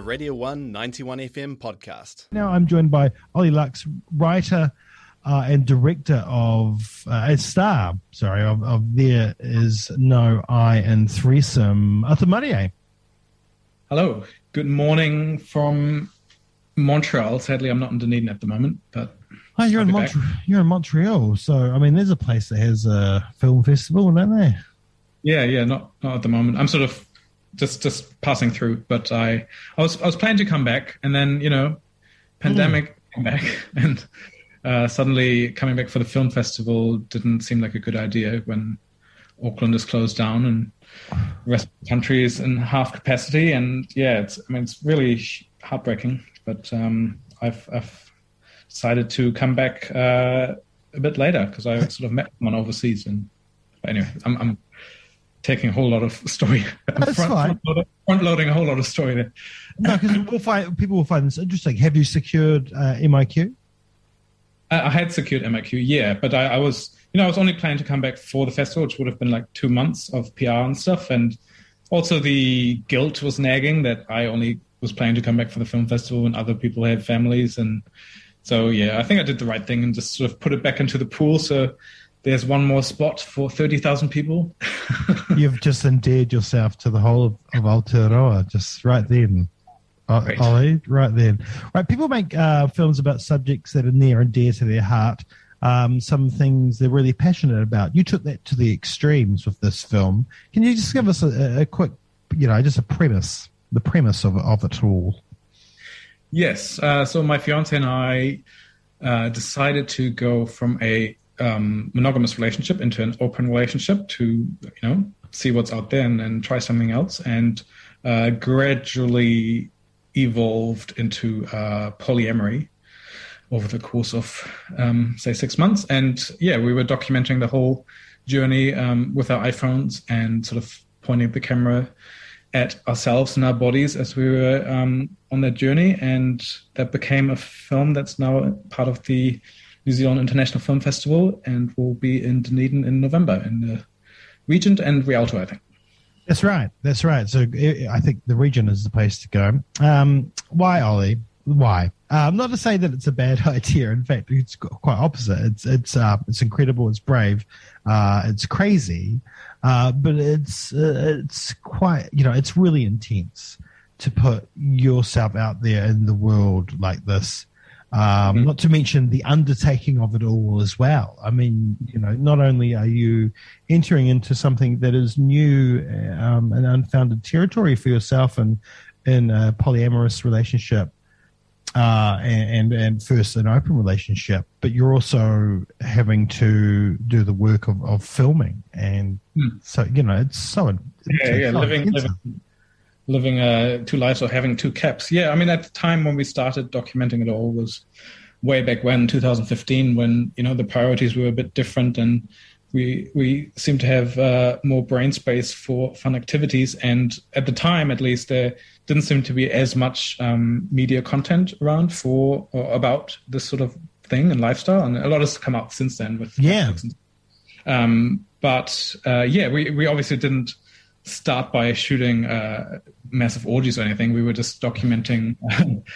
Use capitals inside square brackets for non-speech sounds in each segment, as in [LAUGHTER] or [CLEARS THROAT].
a Radio 1 91 FM podcast. Now I'm joined by Ollie Lucks, writer uh, and director of, uh, a star, sorry, of, of There Is No I in Threesome, Atamarie. Hello. Good morning from Montreal. Sadly, I'm not in Dunedin at the moment, but Oh, you're in, Montre- you're in Montreal. So, I mean, there's a place that has a film festival, don't they? Yeah, yeah, not not at the moment. I'm sort of just just passing through, but I I was I was planning to come back, and then you know, pandemic mm. came back, [LAUGHS] and uh, suddenly coming back for the film festival didn't seem like a good idea when Auckland is closed down and the rest of the country is in half capacity, and yeah, it's I mean it's really heartbreaking, but um, I've I've decided to come back uh, a bit later because I sort of met someone overseas, and anyway, I'm, I'm taking a whole lot of story. [LAUGHS] That's front, fine. Front, front, loading a whole lot of story there. No, because we'll find people will find this interesting. Have you secured uh, MIQ? I, I, had secured MIQ, yeah, but I, I, was, you know, I was only planning to come back for the festival, which would have been like two months of PR and stuff, and also the guilt was nagging that I only was planning to come back for the film festival when other people had families, and so yeah, I think I did the right thing and just sort of put it back into the pool. So there's one more spot for 30,000 people. [LAUGHS] You've just endeared yourself to the whole of, of Aotearoa just right then. Right. Ollie, right then. Right, people make uh, films about subjects that are near and dear to their heart. Um, some things they're really passionate about. You took that to the extremes with this film. Can you just give us a, a quick, you know, just a premise, the premise of, of it all? Yes. Uh, so my fiance and I uh, decided to go from a um, monogamous relationship into an open relationship to you know see what's out there and, and try something else and uh, gradually evolved into uh, polyamory over the course of um, say six months. And yeah we were documenting the whole journey um, with our iphones and sort of pointing the camera at ourselves and our bodies as we were um, on that journey. And that became a film that's now part of the New Zealand International Film Festival and we'll be in Dunedin in November in the Regent and Rialto, I think. That's right. That's right. So I think the Regent is the place to go. Um, why, Ollie? Why? Um, not to say that it's a bad [LAUGHS] idea. In fact, it's quite opposite. It's it's uh, it's incredible. It's brave. Uh, it's crazy, uh, but it's uh, it's quite you know it's really intense to put yourself out there in the world like this um, mm-hmm. Not to mention the undertaking of it all as well. I mean, you know, not only are you entering into something that is new um, and unfounded territory for yourself and in a polyamorous relationship, uh, and, and, and first an open relationship, but you're also having to do the work of, of filming, and mm. so you know it's so yeah, yeah, living, living living uh, two lives or having two caps. Yeah, I mean, at the time when we started documenting it all was way back when, 2015, when you know the priorities were a bit different and we we seemed to have uh, more brain space for fun activities. And at the time, at least, there didn't seem to be as much um, media content around for or about this sort of thing and lifestyle. And a lot has come out since then with yeah. Um, but uh, yeah, we we obviously didn't start by shooting uh, massive orgies or anything. We were just documenting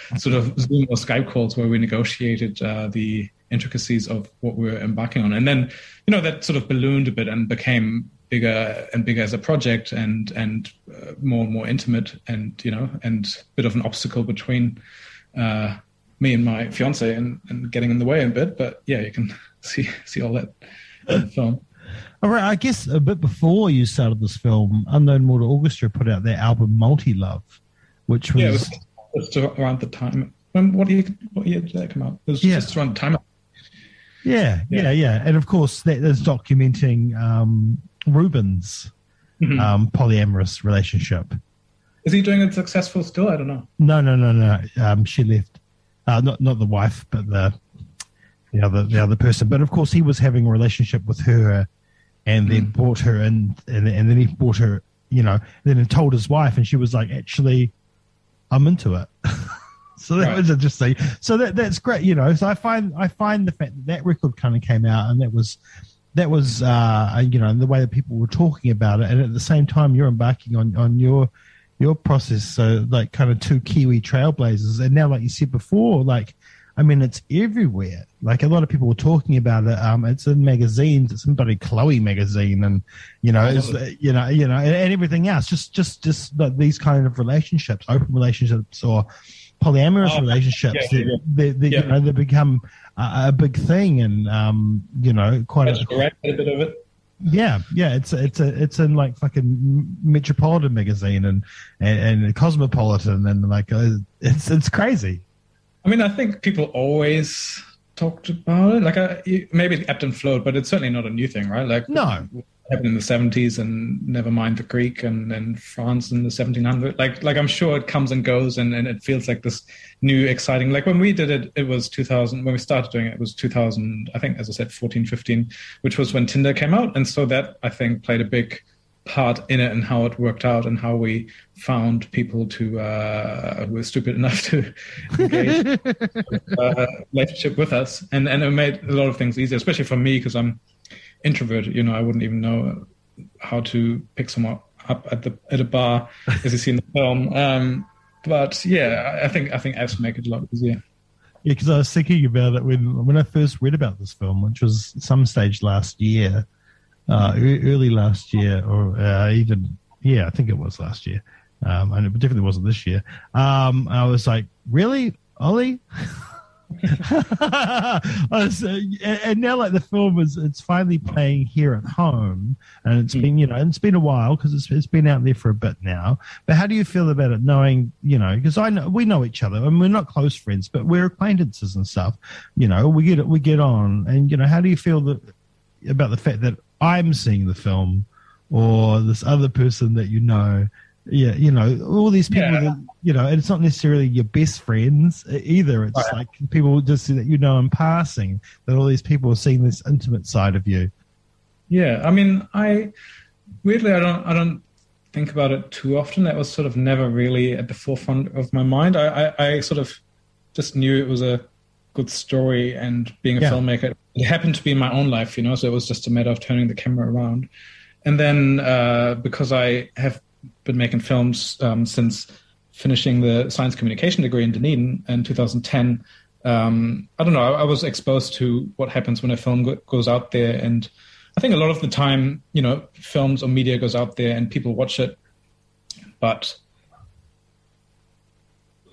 [LAUGHS] sort of Zoom or Skype calls where we negotiated uh, the intricacies of what we were embarking on. And then, you know, that sort of ballooned a bit and became bigger and bigger as a project and and uh, more and more intimate and you know and a bit of an obstacle between uh, me and my fiance and, and getting in the way a bit. But yeah, you can [LAUGHS] see see all that in the film. All right, I guess a bit before you started this film, Unknown Mortal Orchestra put out their album Multi Love, which was, yeah, it was just around the time. When, what year? What year did that come out? It was yeah. just around the time. Yeah, yeah, yeah, yeah, and of course that is documenting um, Ruban's mm-hmm. um, polyamorous relationship. Is he doing it successful still? I don't know. No, no, no, no. Um, she left. Uh, not not the wife, but the the other the other person. But of course, he was having a relationship with her and then mm. brought her in, and, and then he brought her, you know, then he told his wife, and she was like, actually, I'm into it. [LAUGHS] so that right. was interesting. So that that's great, you know. So I find I find the fact that that record kind of came out, and that was that was uh, you know the way that people were talking about it, and at the same time you're embarking on on your your process. So like kind of two Kiwi trailblazers, and now like you said before, like I mean it's everywhere. Like a lot of people were talking about it. Um, it's in magazines. It's in bloody Chloe magazine, and you know, it's, you know, you know, and, and everything else. Just just just like these kind of relationships, open relationships, or polyamorous Oh, relationships. yeah, they, yeah. they, they, Yeah. You know, they become a, a big thing, and um, you know, quite That's a, correct. A bit of it. yeah, yeah, it's it's a it's in like fucking Metropolitan magazine and and, and Cosmopolitan and like uh, it's it's crazy. I mean, I think people always talked about it. Like, you- maybe it ebbed and flowed, but it's certainly not a new thing, right? Like, No. happened in the seventies, and never mind the Greek, and then France in the 1700s. Like, like I'm sure it comes and goes, and, and it feels like this new, exciting. Like when we did it, it was 2000. When we started doing it, it was 2000. I think, as I said, 14, 15, which was when Tinder came out, and so that I think played a big part in it and how it worked out and how we found people to uh, who were stupid enough to engage [LAUGHS] uh, relationship with us, and and it made a lot of things easier, especially for me because I'm introverted. You know, I wouldn't even know how to pick someone up at the at a bar, as you see in the film. Um, but yeah, I I think I think apps make it a lot easier. Yeah, because I was thinking about it when when I first read about this film, which was some stage last year, uh, early last year, or uh, even yeah, I think it was last year, um, and it definitely wasn't this year. Um, I was like, really, Ollie? [LAUGHS] Was, uh, and now like the film is it's finally playing here at home and it's been you know and it's been a while because it's, it's been out there for a bit now but how do you feel about it knowing you know because i know we know each other and we're not close friends but we're acquaintances and stuff you know we get we get on and you know how do you feel that about the fact that i'm seeing the film or this other person that you know yeah you know all these people Yeah. that you know and it's not necessarily your best friends either it's Right. like people just that you know in passing that all these people are seeing this intimate side of you Yeah, I mean, I weirdly I don't I don't think about it too often. That was sort of never really at the forefront of my mind. I I, I sort of just knew it was a good story, and being a Yeah. filmmaker, it happened to be in my own life, you know. So it was just a matter of turning the camera around, and then uh, because I have been making films um, since finishing the science communication degree in Dunedin in 2010. Um, I don't know. I, I was exposed to what happens when a film go- goes out there, and I think a lot of the time, you know, films or media goes out there and people watch it, but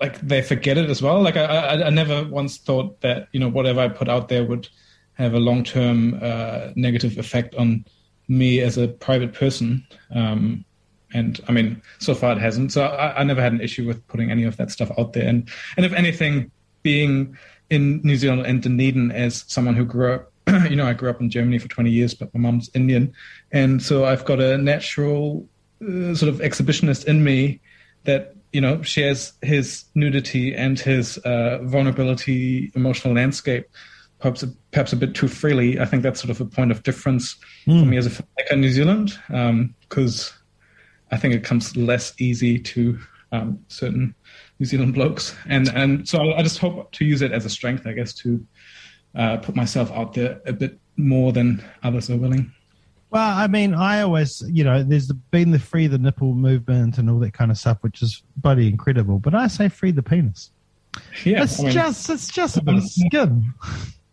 like they forget it as well. Like I, I, I never once thought that you know whatever I put out there would have a long term uh, negative effect on me as a private person. Um, and I mean, so far it hasn't. So I, I never had an issue with putting any of that stuff out there. And and if anything, being in New Zealand and Dunedin as someone who grew up, [CLEARS THROAT] you know, I grew up in Germany for 20 years, but my mum's Indian, and so I've got a natural uh, sort of exhibitionist in me that you know shares his nudity and his uh, vulnerability, emotional landscape. Perhaps a, perhaps a bit too freely. I think that's sort of a point of difference for me as a filmmaker in New Zealand, because I think it comes less easy to um, certain New Zealand blokes, and and so I, I just hope to use it as a strength, I guess, to uh, put myself out there a bit more than others are willing. Well, I mean, I always, you know, there's been the free the nipple movement and all that kind of stuff, which is bloody incredible. But I say free the penis. Yeah, it's I mean, just, it's just a bit of skin.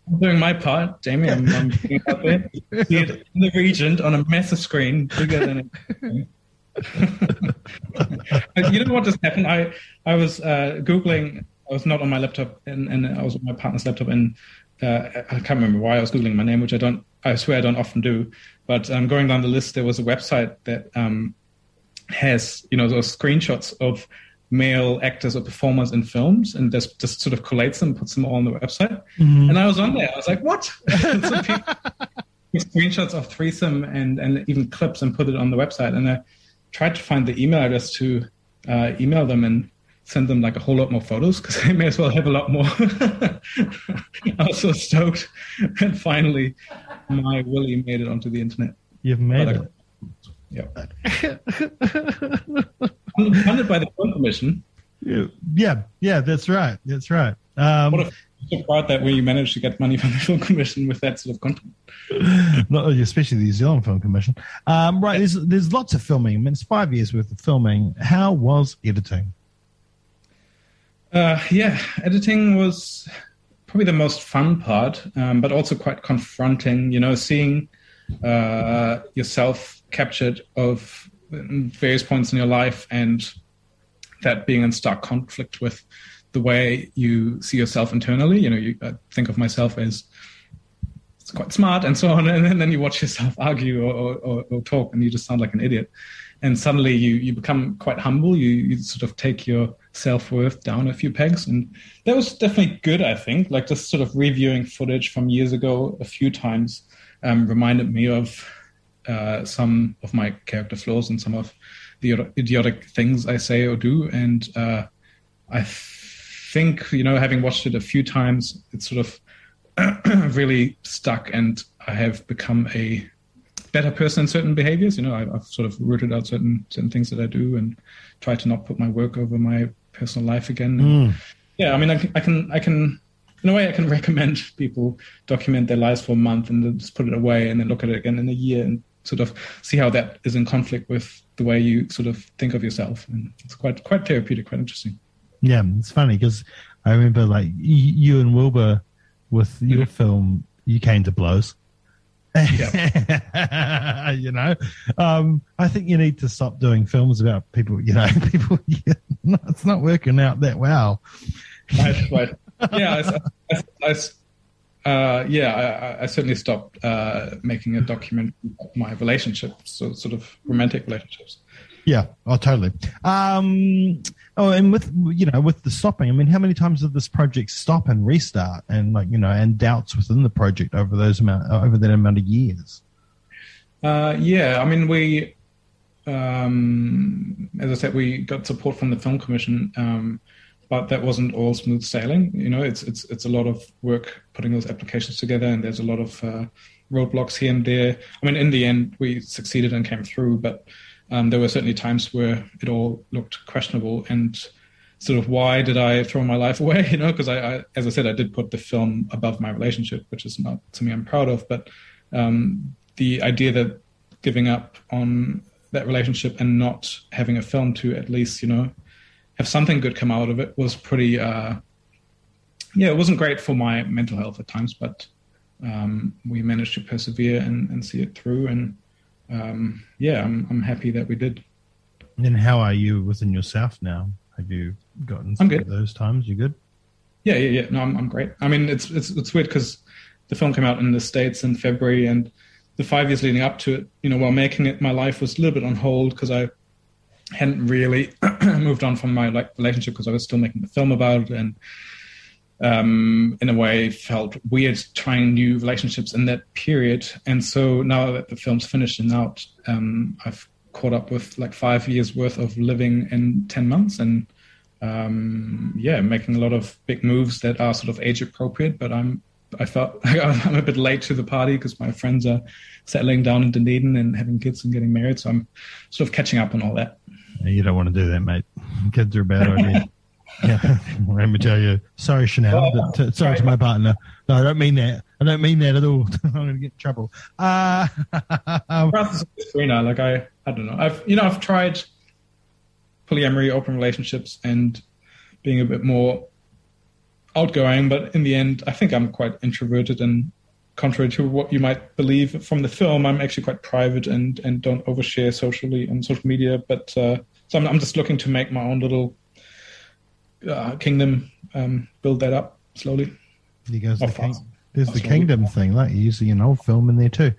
I'm doing my part, Jamie. I'm, I'm out there. In the Regent on a massive screen, bigger than it. [LAUGHS] You know what just happened? I I was uh, googling. I was not on my laptop, and, and I was on my partner's laptop, and uh, I can't remember why I was googling my name, which I don't. I swear I don't often do. But um, going down the list, there was a website that um, has you know those screenshots of male actors or performers in films, and just just sort of collates them, puts them all on the website. And I was on there. I was like, what? [LAUGHS] [LAUGHS] screenshots of threesome and and even clips and put it on the website. And I tried to find the email address to uh, email them and send them like a whole lot more photos because [LAUGHS] they may as well have a lot more. [LAUGHS] I was so stoked, and finally, my Willie made it onto the internet. You've made But it. I- yeah, funded by the Film Commission. Yeah, yeah, yeah, that's right. That's right. Um, What a so proud that we managed to get money from the film commission with that sort of content. [LAUGHS] Not especially the New Zealand Film Commission. Um, right, there's there's lots of filming. I mean, it's five years worth of filming. How was editing? Uh, yeah, editing was probably the most fun part, um, but also quite confronting. You know, seeing uh, yourself captured of various points in your life, and that being in stark conflict with the way you see yourself internally. You know, you I think of myself as quite smart and so on, [LAUGHS] and then you watch yourself [LAUGHS] argue or, or, or, talk, and you just sound like an idiot. And suddenly you you become quite humble. You you sort of take your self worth down a few pegs, and that was definitely good. I think, like just sort of reviewing footage from years ago a few times um, reminded me of uh, some of my character flaws and some of the idiotic things I say or do, and uh, I think you know, having watched it a few times, it's sort of [CLEARS THROAT] really stuck, and I have become a better person in certain behaviors. You know, I, have sort of rooted out certain certain things that I do, and try to not put my work over my personal life again. Mm. Yeah, I mean, I can, I can, I can, in a way, I can [LAUGHS] recommend people document their lives for a month and then just put it away, and then look at it again in a year and sort of see how that is in conflict with the way you sort of think of yourself. And it's quite quite therapeutic, quite interesting. Yeah, it's funny because I remember like you and Wilbur with your mm-hmm. film, you came to blows. Yeah. [LAUGHS] you know, um, I think you need to stop doing films about people. You know, [LAUGHS] people. [LAUGHS] it's not working out that well. Right, right. Yeah, I, I, I, uh, yeah, I, certainly stopped uh, making a document of my relationships, so sort of romantic relationships. Yeah, oh, totally. Um, oh, and with you know, with the stopping, I mean, how many times did this project stop and restart, and like you know, and doubts within the project over those amount over that amount of years? Uh, yeah, I mean, we, um, as I said, we got support from the film commission, um, but that wasn't all smooth sailing. You know, it's it's it's a lot of work putting those applications together, and there's a lot of uh, roadblocks here and there. I mean, in the end, we succeeded and came through, but um, there were certainly times where it all looked questionable and sort of why did I throw my life away? [LAUGHS] You know, because I, I, as I said, I did put the film above my relationship, which is not something I'm proud of. But um, the idea that giving up on that relationship and not having a film to at least, you know, have something good come out of it was pretty. Uh, yeah, it wasn't great for my mental health at times, but um, we managed to persevere and, and see it through and um, yeah, I'm, I'm happy that we did. And how are you within yourself now? Have you gotten I'm good. those times? You good? Yeah, yeah, yeah. No, I'm, I'm great. I mean, it's it's it's weird because the film came out in the states in February, and the five years leading up to it, you know, while making it, my life was a little bit on hold because I hadn't really [CLEARS THROAT] moved on from my like relationship because I was still making the film about it, and um, in a way felt weird trying new relationships in that period. And so now that the film's finished and out, um, I've caught up with like five years worth of living in 10 months and um, yeah, making a lot of big moves that are sort of age appropriate, but I'm I felt [LAUGHS] I'm a bit late to the party because my friends are settling down in Dunedin and having kids and getting married. So I'm sort of catching up on all that. You don't want to do that, mate. Kids are bad idea. [LAUGHS] yeah, [LAUGHS] let me tell you. Sorry, Chanel. Oh, to, sorry to my partner. No, I don't mean that. I don't mean that at all. I'm going to get in trouble. Uh, like I, I don't know. I've, you know, I've tried polyamory, open relationships, and being a bit more outgoing. But in the end, I think I'm quite introverted, and contrary to what you might believe from the film, I'm actually quite private and and don't overshare socially on social media. But uh, so I'm, I'm just looking to make my own little uh, kingdom um, build that up slowly. There goes the king. There's the kingdom thing, like using an old film in there too.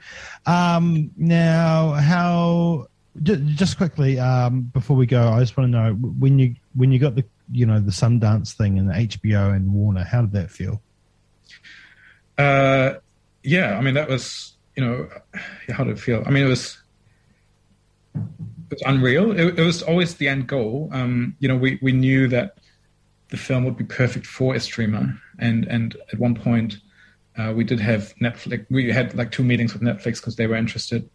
Um, now, how? Just quickly um, before we go, I just want to know when you when you got the you know the Sundance thing and HBO and Warner, how did that feel? Uh, yeah, I mean that was you know how did it feel? I mean it was it was unreal. It, it was always the end goal. Um, you know, we we knew that the film would be perfect for a streamer. And and at one point, uh, we did have Netflix. We had like two meetings with Netflix because they were interested.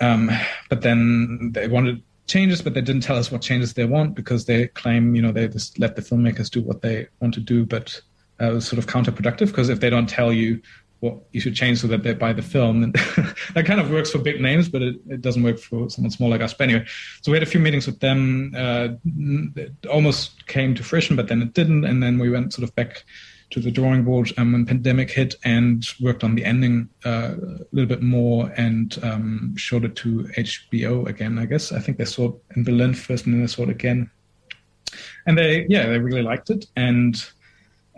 Um, but then they wanted changes, but they didn't tell us what changes they want because they claim, you know, they just let the filmmakers do what they want to do. But uh, was sort of counterproductive because if they don't tell you what you should change so that they buy the film, and [LAUGHS] that kind of works for big names, but it, it doesn't work for someone small like us. But anyway, so we had a few meetings with them. Uh, it almost came to fruition, but then it didn't, and then we went sort of back to the drawing board um, when pandemic hit and worked on the ending uh, a little bit more and um, showed it to HBO again. I guess. I think they saw it in Berlin first, and then they saw it again, and they yeah they really liked it. And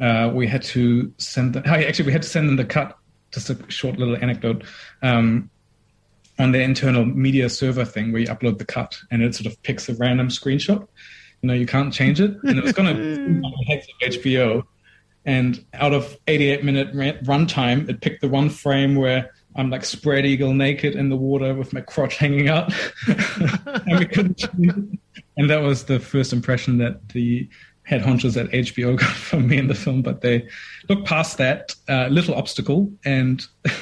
uh, we had to send the, [LAUGHS] actually we had to send them the cut just a short little anecdote um, on the internal media server thing where you upload the cut and it sort of picks a random screenshot. You know you can't change it. And it was going to heads of hbo and out of 88 minute runtime it picked the one frame where i'm like spread eagle naked in the water with my crotch hanging out [LAUGHS] and we couldn't and that was the first impression that the head honchos at HBO got [LAUGHS] from me in the film, but they looked past that uh, little obstacle and [LAUGHS]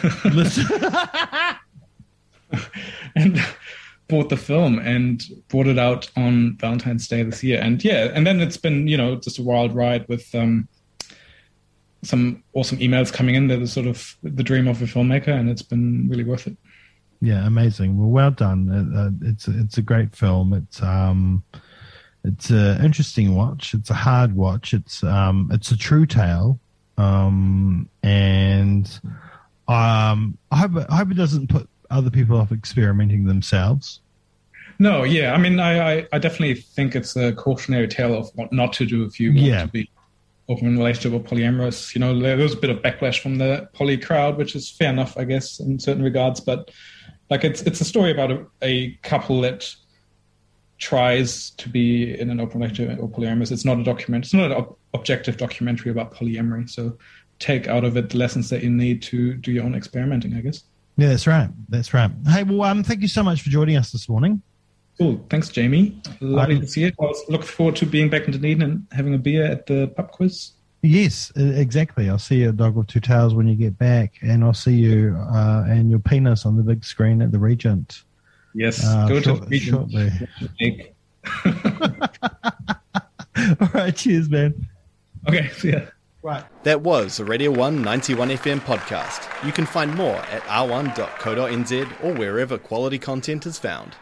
and bought the film and brought it out on Valentine's Day this year. And yeah, and then it's been you know just a wild ride with um, some awesome emails coming in that is sort of the dream of a filmmaker, and it's been really worth it. Yeah, amazing. Well, well done. Uh, it's it's a great film. It's um, it's an interesting watch. It's a hard watch. It's um, it's a true tale, um, and um, I hope I hope it doesn't put other people off experimenting themselves. No, yeah, I mean, I, I, I definitely think it's a cautionary tale of what not to do if you want yeah. to be open relationship or polyamorous. You know, there was a bit of backlash from the poly crowd, which is fair enough, I guess, in certain regards. But like, it's it's a story about a, a couple that tries to be in an open relationship or polyamorous. It's not a document. It's not an ob- objective documentary about polyamory. So take out of it the lessons that you need to do your own experimenting. I guess. Yeah, that's right. That's right. Hey, well, um, thank you so much for joining us this morning. Cool. Thanks, Jamie. Lovely um, to see you. I was looking forward to being back in Dunedin and having a beer at the pub quiz. Yes, exactly. I'll see you at Dog with Two Tails when you get back, and I'll see you uh, and your penis on the big screen at the Regent. Yes, uh, go short, to the shortly. [LAUGHS] All right, cheers, man. Okay, see ya. Right. That was a Radio 1 91 FM podcast. You can find more at r1.co.nz or wherever quality content is found.